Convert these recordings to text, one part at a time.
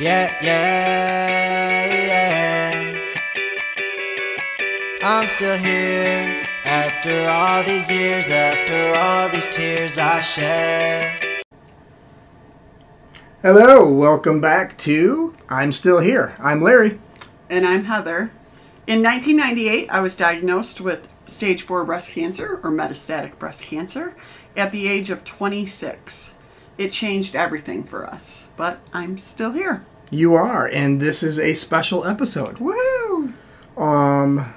Yeah, yeah, yeah. I'm still here after all these years, after all these tears I shed. Hello, welcome back to I'm Still Here. I'm Larry. And I'm Heather. In 1998, I was diagnosed with stage 4 breast cancer or metastatic breast cancer at the age of 26. It changed everything for us, but I'm still here. You are, and this is a special episode. Woo! Um,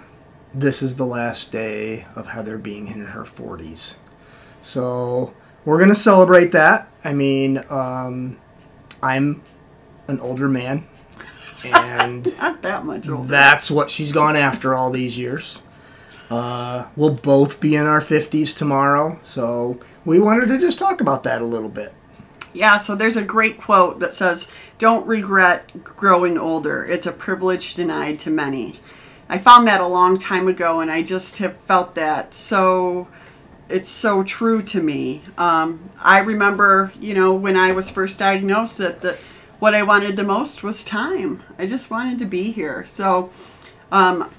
this is the last day of Heather being in her 40s. So, we're going to celebrate that. I mean, um, I'm an older man, and Not that much older. that's what she's gone after all these years. Uh, we'll both be in our 50s tomorrow, so we wanted to just talk about that a little bit. Yeah, so there's a great quote that says, Don't regret growing older. It's a privilege denied to many. I found that a long time ago, and I just have felt that so. It's so true to me. Um, I remember, you know, when I was first diagnosed, that the, what I wanted the most was time. I just wanted to be here. So, um,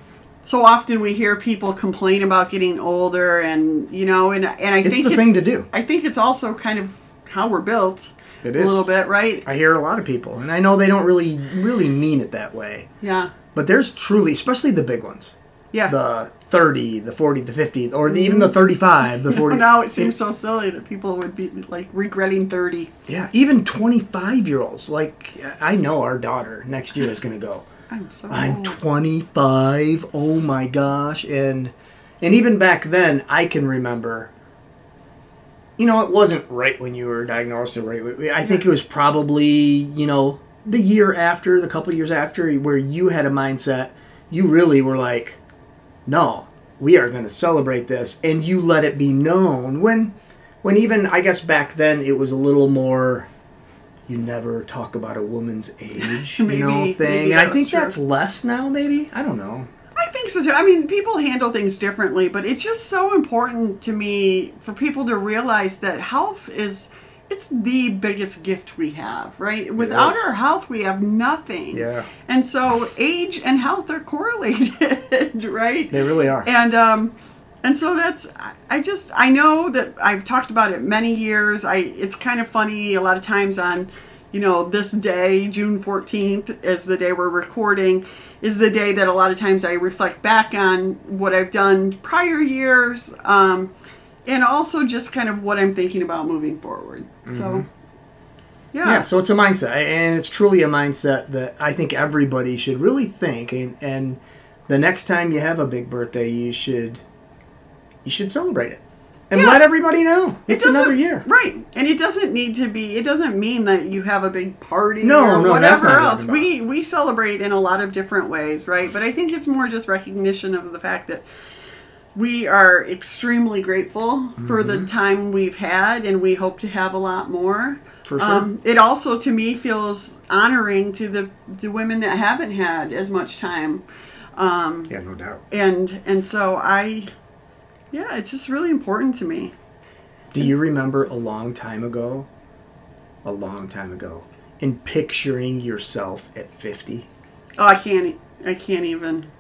so often we hear people complain about getting older, and you know, and and I think It's think the thing to do. I think it's also kind of how we're built. It a little bit, right? I hear a lot of people, and I know they don't really really mean it that way. Yeah, But there's truly, especially the big ones, yeah. the 30, the 40, the 50, or the, even the mm-hmm. 35, the 40. now it seems so silly that people would be like regretting thirty. Yeah, even 25 year olds. Like, I know our daughter next year is going to go, I'm so. I'm 25. Oh my gosh. And, and even back then, I can remember. You know, it wasn't right when you were diagnosed or right. I think it was probably, you know, the year after, the couple years after, where you had a mindset. You really were like, no, we are going to celebrate this, and you let it be known. When, when even I guess back then it was a little more. You never talk about a woman's age, Maybe- you know, thing. And I think true. that's less now. Maybe I don't know. I think so too. I mean, people handle things differently, but it's just so important to me for people to realize that health is it's the biggest gift we have, right? Without is. our health, we have nothing. Yeah. And so age and health are correlated, right? They really are. and um and so that's i just i know that i've talked about it many years i it's kind of funny a lot of times on you know this day june 14th is the day we're recording is the day that a lot of times i reflect back on what i've done prior years um and also just kind of what i'm thinking about moving forward. So yeah. Yeah, so it's a mindset, and it's truly a mindset that I think everybody should really think. And, and the next time you have a big birthday, you should you should celebrate it and Yeah. let everybody know It it's another year. right? And it doesn't need to be. It doesn't mean that you have a big party No, or no, that's whatever what else. We we celebrate in a lot of different ways, right? But I think it's more just recognition of the fact that we are extremely grateful for the Mm-hmm. time we've had, and we hope to have a lot more. For sure. Um, it also, to me, feels honoring to the the women that haven't had as much time Yeah, no doubt. and and so I, yeah, it's just really important to me. Do you remember a long time ago? A long time ago, in picturing yourself at fifty. Oh, I can't, I can't even.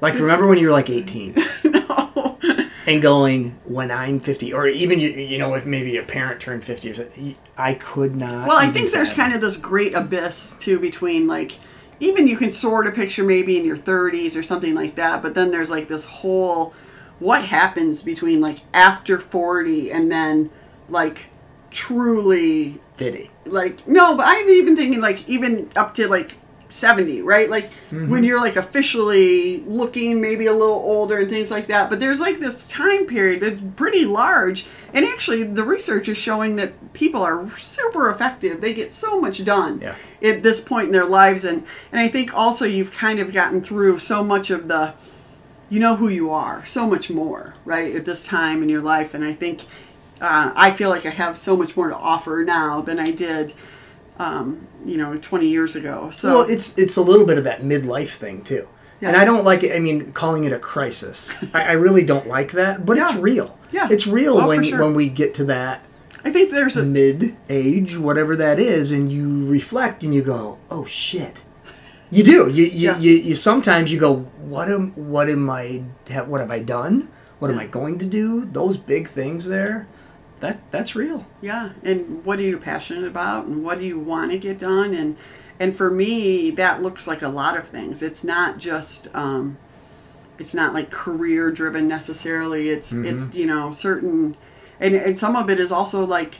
Like, remember when you were like eighteen? no. and going when I'm 50, or even you, you know if maybe a parent turned 50 or something, I could not. Well, I think there's kind of this great abyss too between like, even you can sort of picture maybe in your 30s or something like that, but then there's like this whole, what happens between like after 40 and then like truly 50. like no but i'm even thinking like even up to like 70 right like Mm-hmm. when you're like officially looking maybe a little older and things like that but there's like this time period that's pretty large and actually the research is showing that people are super effective they get so much done Yeah. at this point in their lives and and i think also you've kind of gotten through so much of the you know who you are so much more right at this time in your life and i think uh, i feel like i have so much more to offer now than i did um, you know 20 years ago so Well, it's it's a little bit of that midlife thing too. Yeah. And I don't like it. I mean, calling it a crisis. I, I really don't like that. But it's real. Yeah. It's real Oh, for when sure. when we get to that i think there's a mid age, whatever that is, and you reflect and you go, "Oh shit." You do. You you, Yeah. you, you sometimes you go, "What am what am I what have I done? What am I going to do?" Those big things there. That that's real. Yeah, and what are you passionate about, and what do you want to get done, and and for me, that looks like a lot of things. It's not just, um, it's not like career driven necessarily. It's Mm-hmm. it's you know certain, and and some of it is also like,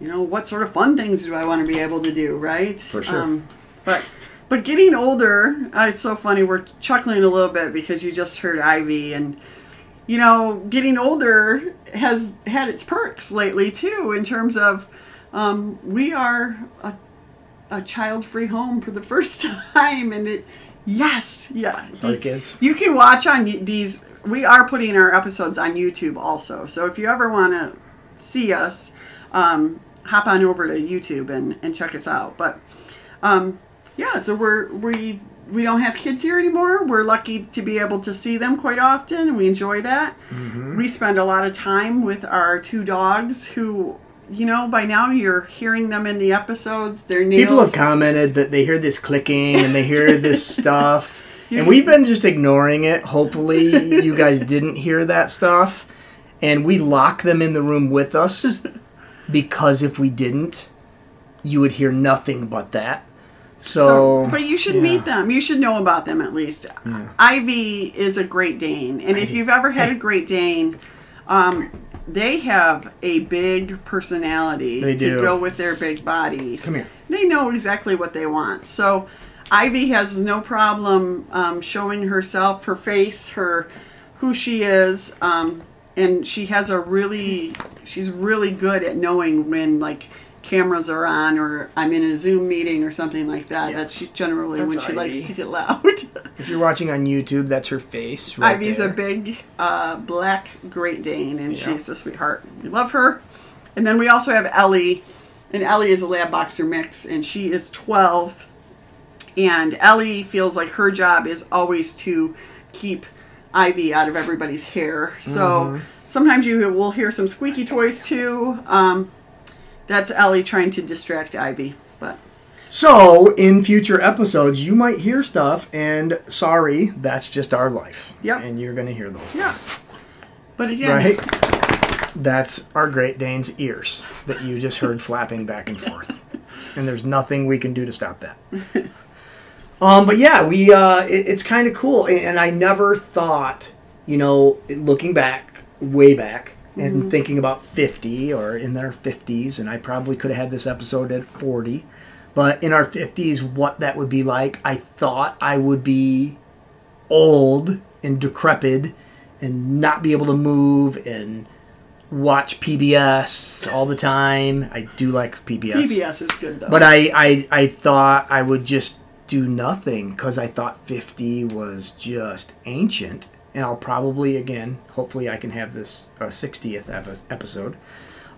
you know, what sort of fun things do I want to be able to do, right? For sure. Um, but but getting older, uh, it's so funny. We're chuckling a little bit because you just heard Ivy and you know, getting older has had its perks lately too, in terms of um, we are a, a child-free home for the first time, and it, yes, yeah, Sorry, kids. you can watch on these. We are putting our episodes on YouTube also, so if you ever want to see us, um, hop on over to YouTube and, and check us out. But um, yeah, so we're we we don't have kids here anymore. We're lucky to be able to see them quite often, and we enjoy that. Mm-hmm. We spend a lot of time with our two dogs, who you know by now you're hearing them in the episodes. Their nails. People have commented that they hear this clicking and they hear this stuff. And we've been just ignoring it. Hopefully, you guys didn't hear that stuff. And we lock them in the room with us because if we didn't, you would hear nothing but that. So, but you should yeah. meet them. You should know about them at least. Ivy is a Great Dane, and if you've ever had a Great Dane, um, they have a big personality They to go with their big bodies. Come here. They know exactly what they want. So Ivy has no problem um, showing herself, her face, her who she is, um, and she has a really she's really good at knowing when like cameras are on or I'm in a Zoom meeting or something like that. That's generally That's when she likes to get loud. if you're watching on YouTube, that's her face. Right Ivy's there. a big uh, black Great Dane, and Yeah. she's a sweetheart. We love her. And then we also have Elly, and Elly is a lab boxer mix, and she is 12. And Elly feels like her job is always to keep Ivy out of everybody's hair. So Mm-hmm. sometimes you will hear some squeaky toys too. Um, that's Elly trying to distract Ivy, but So, in future episodes, you might hear stuff, and sorry, that's just our life. Yeah. And you're going to hear those Yeah. things. but again, Right? That's our Great Dane's ears that you just heard flapping back and forth. And there's nothing we can do to stop that. Um, but yeah, we uh, it, it's kind of cool, and I never thought, you know, looking back, way back, and mm-hmm. thinking about 50 or in their 50s, and I probably could have had this episode at 40, but in our 50s, what that would be like, I thought I would be old and decrepit and not be able to move and watch PBS all the time. I do like PBS. PBS is good though. But I, I, I thought I would just do nothing because I thought 50 was just ancient. And I'll probably, again, hopefully I can have this uh, 60th epi- episode.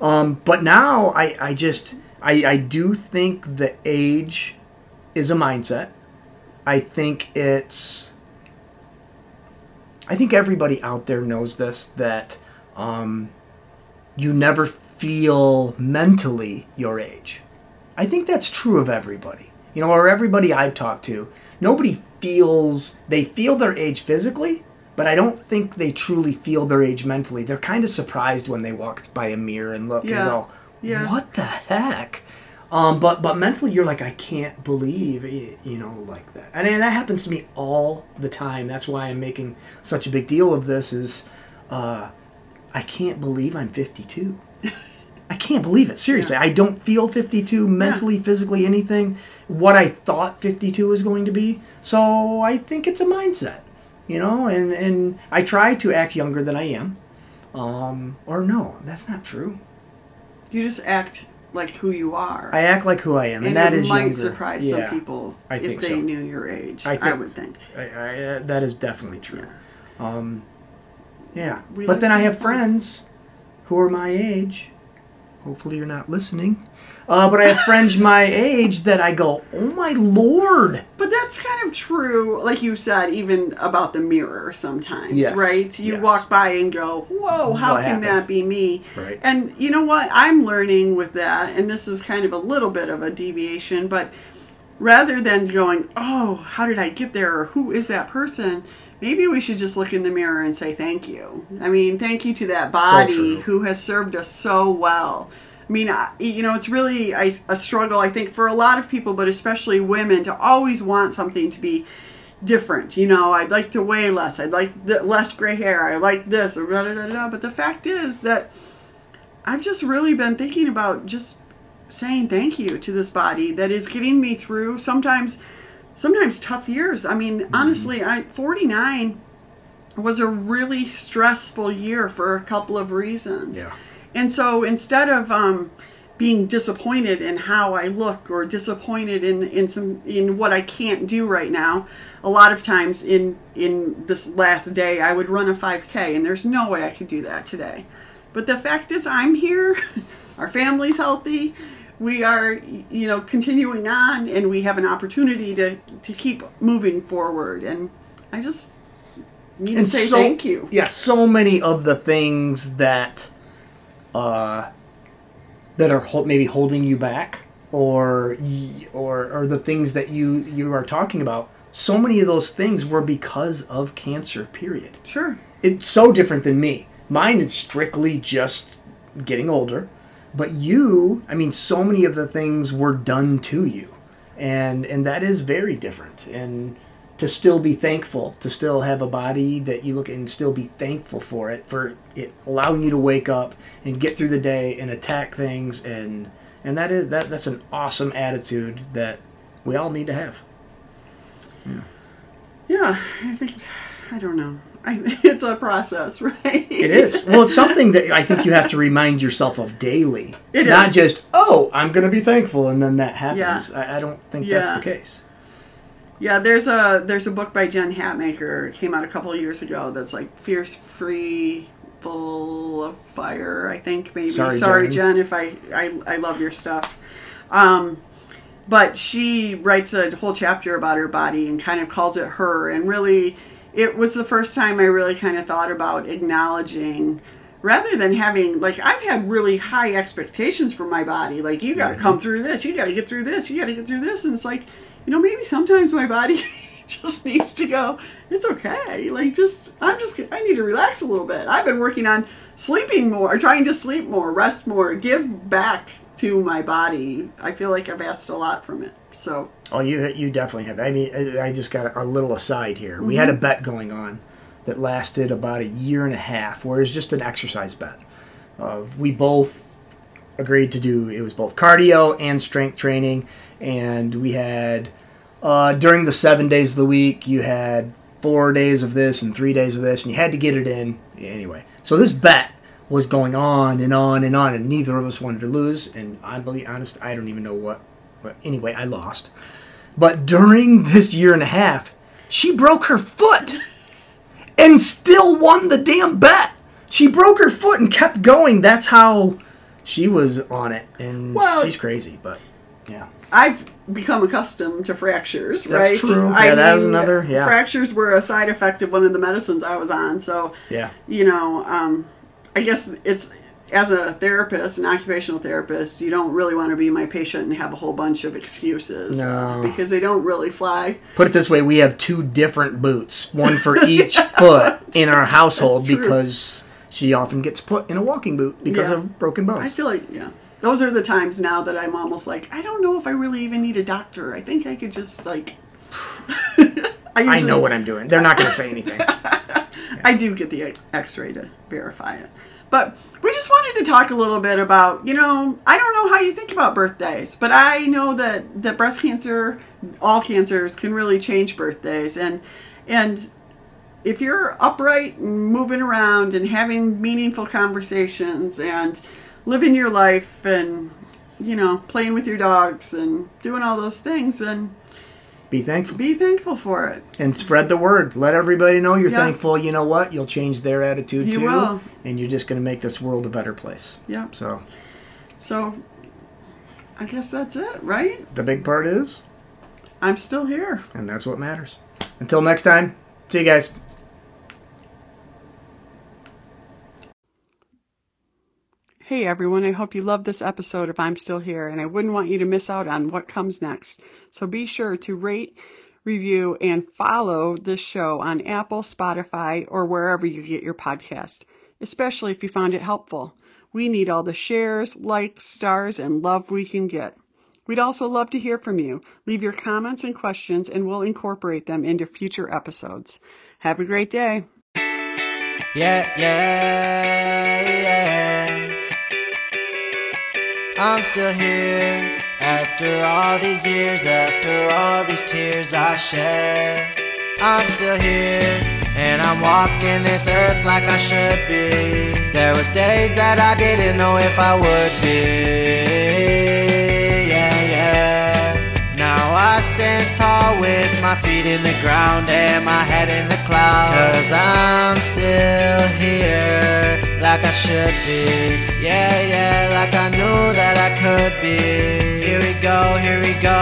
Um, but now I, I just, I, I do think the age is a mindset. I think it's, I think everybody out there knows this that um, you never feel mentally your age. I think that's true of everybody. You know, or everybody I've talked to, nobody feels they feel their age physically, but I don't think they truly feel their age mentally. They're kind of surprised when they walk by a mirror and look Yeah. and go, Yeah. "What the heck?" Um, but but mentally, you're like, I can't believe you know like that, and, and that happens to me all the time. That's why I'm making such a big deal of this. Is uh, I can't believe I'm 52. I can't believe it. Seriously, I don't feel 52 mentally, physically, anything. What I thought 52 was going to be. So I think it's a mindset, you know. And and I try to act younger than I am. Um, or no, that's not true. you just act like who you are. I act like who I am, and, and that it is might younger. surprise Yeah, some people if they so. knew your age. I, I, would think. I, I, uh, that is definitely true. Um, yeah, We but then I have have fun. friends who are my age, Hopefully, you're not listening. Uh, but I have friends my age that I go, oh my lord. But that's kind of true, like you said, even about the mirror sometimes, Yes, right? You yes. walk by and go, whoa, how What can happened? that be me? Right. And you know what? I'm learning with that, and this is kind of a little bit of a deviation, but rather than going, oh, how did I get there, or who is that person? Maybe we should just look in the mirror and say thank you. I mean, thank you to that body true. who has served us so well. I mean, I, you know, it's really a, a struggle, I think, for a lot of people, but especially women, to always want something to be different. You know, I'd like to weigh less. I'd like the, less gray hair. I like this. Or da, da, da, da. But the fact is that I've just really been thinking about just saying thank you to this body that is getting me through sometimes sometimes tough years. I mean, honestly, I 49 was a really stressful year for a couple of reasons. Yeah. And so instead of um, being disappointed in how I look or disappointed in, in some in what I can't do right now, a lot of times in in this last day I would run a 5K and there's no way I could do that today. But the fact is I'm here, our family's healthy, we are you know continuing on and we have an opportunity to to keep moving forward and I just need to say so, thank you. Yeah, so many of the things that, uh, that are hol- maybe holding you back, or or or the things that you you are talking about. So many of those things were because of cancer. Period. Sure. It's so different than me. Mine is strictly just getting older, but you, I mean, so many of the things were done to you, and and that is very different. And to still be thankful, to still have a body that you look at and still be thankful for it, for it allowing you to wake up and get through the day and attack things, and and that is that that's an awesome attitude that we all need to have. Yeah, yeah I think I don't know. I, it's a process, right? It is. Well, it's something that I think you have to remind yourself of daily. It Not is. just, oh, I'm going to be thankful, and then that happens. I, I don't think that's the case. Yeah, there's a there's a book by Jen Hatmaker. It came out a couple of years ago. That's like fierce, free, full of fire. I think maybe. Sorry, Jen. Jen. if I, I I love your stuff. Um, but she writes a whole chapter about her body and kind of calls it her. And really, it was the first time I really kind of thought about acknowledging. Rather than having like I've had really high expectations for my body, like you got to come through this, you got to get through this, you got to get through this, and it's like, you know, maybe sometimes my body just needs to go. It's okay. Like just I'm just I need to relax a little bit. I've been working on sleeping more, trying to sleep more, rest more, give back to my body. I feel like I've asked a lot from it. So Oh, you you definitely have. I mean, I just got a, a little aside here. We had a bet going on that lasted about a year and a half, where it was just an exercise bet. Uh, we both agreed to do it was both cardio and strength training, and we had uh, during the seven days of the week you had four days of this and three days of this, and you had to get it in anyway. So this bet was going on and on and on, and neither of us wanted to lose. And I'm honest, I don't even know what. But anyway, I lost. But during this year and a half, she broke her foot and still won the damn bet. She broke her foot and kept going. That's how she was on it, and Well- she's crazy. But yeah, I've become accustomed to fractures, right? That's true. I Yeah, that was another- yeah. Fractures were a side effect of one of the medicines I was on. So yeah, you know, um, I guess it's as a therapist, an occupational therapist, you don't really want to be my patient and have a whole bunch of excuses No. because they don't really fly. Put it this way: we have two different boots, one for each foot in our household because she often gets put in a walking boot because Yeah. of broken bones. I feel like yeah. Those are the times now that I'm almost like I don't know if I really even need a doctor. I think I could just like. I, I usually- know what I'm doing. They're not going to say anything. I do get the X- X-ray to verify it. But just wanted to talk a little bit about, you know, I don't know how you think about birthdays, but I know that that breast cancer, all cancers can really change birthdays. And and if you're upright moving around and having meaningful conversations and living your life and you know, playing with your dogs and doing all those things and Be thankful be thankful for it. and spread the word. Let everybody know you're Yeah. thankful. You know what? You'll change their attitude You too, will. and you're just going to make this world a better place. Yeah. So, So I guess that's it, right? The big part is, I'm still here. and that's what matters. Until next time, see you guys. Hey everyone, I hope you loved this episode if I'm Still Here, and I wouldn't want you to miss out on what comes next. So be sure to rate, review, and follow this show on Apple, Spotify, or wherever you get your podcast, especially if you found it helpful. We need all the shares, likes, stars, and love we can get. We'd also love to hear from you. Leave your comments and questions, and we'll incorporate them into future episodes. Have a great day. Yeah, yeah, yeah. I'm still here after all these years, after all these tears I shed. I'm still here and I'm walking this earth like I should be. There was days that I didn't know if I would be. Yeah, yeah. Now I stand tall with my feet in the ground and my head in the clouds. Cause I'm still like I should be. Yeah, yeah, like I knew that I could be. Here we go, here we go.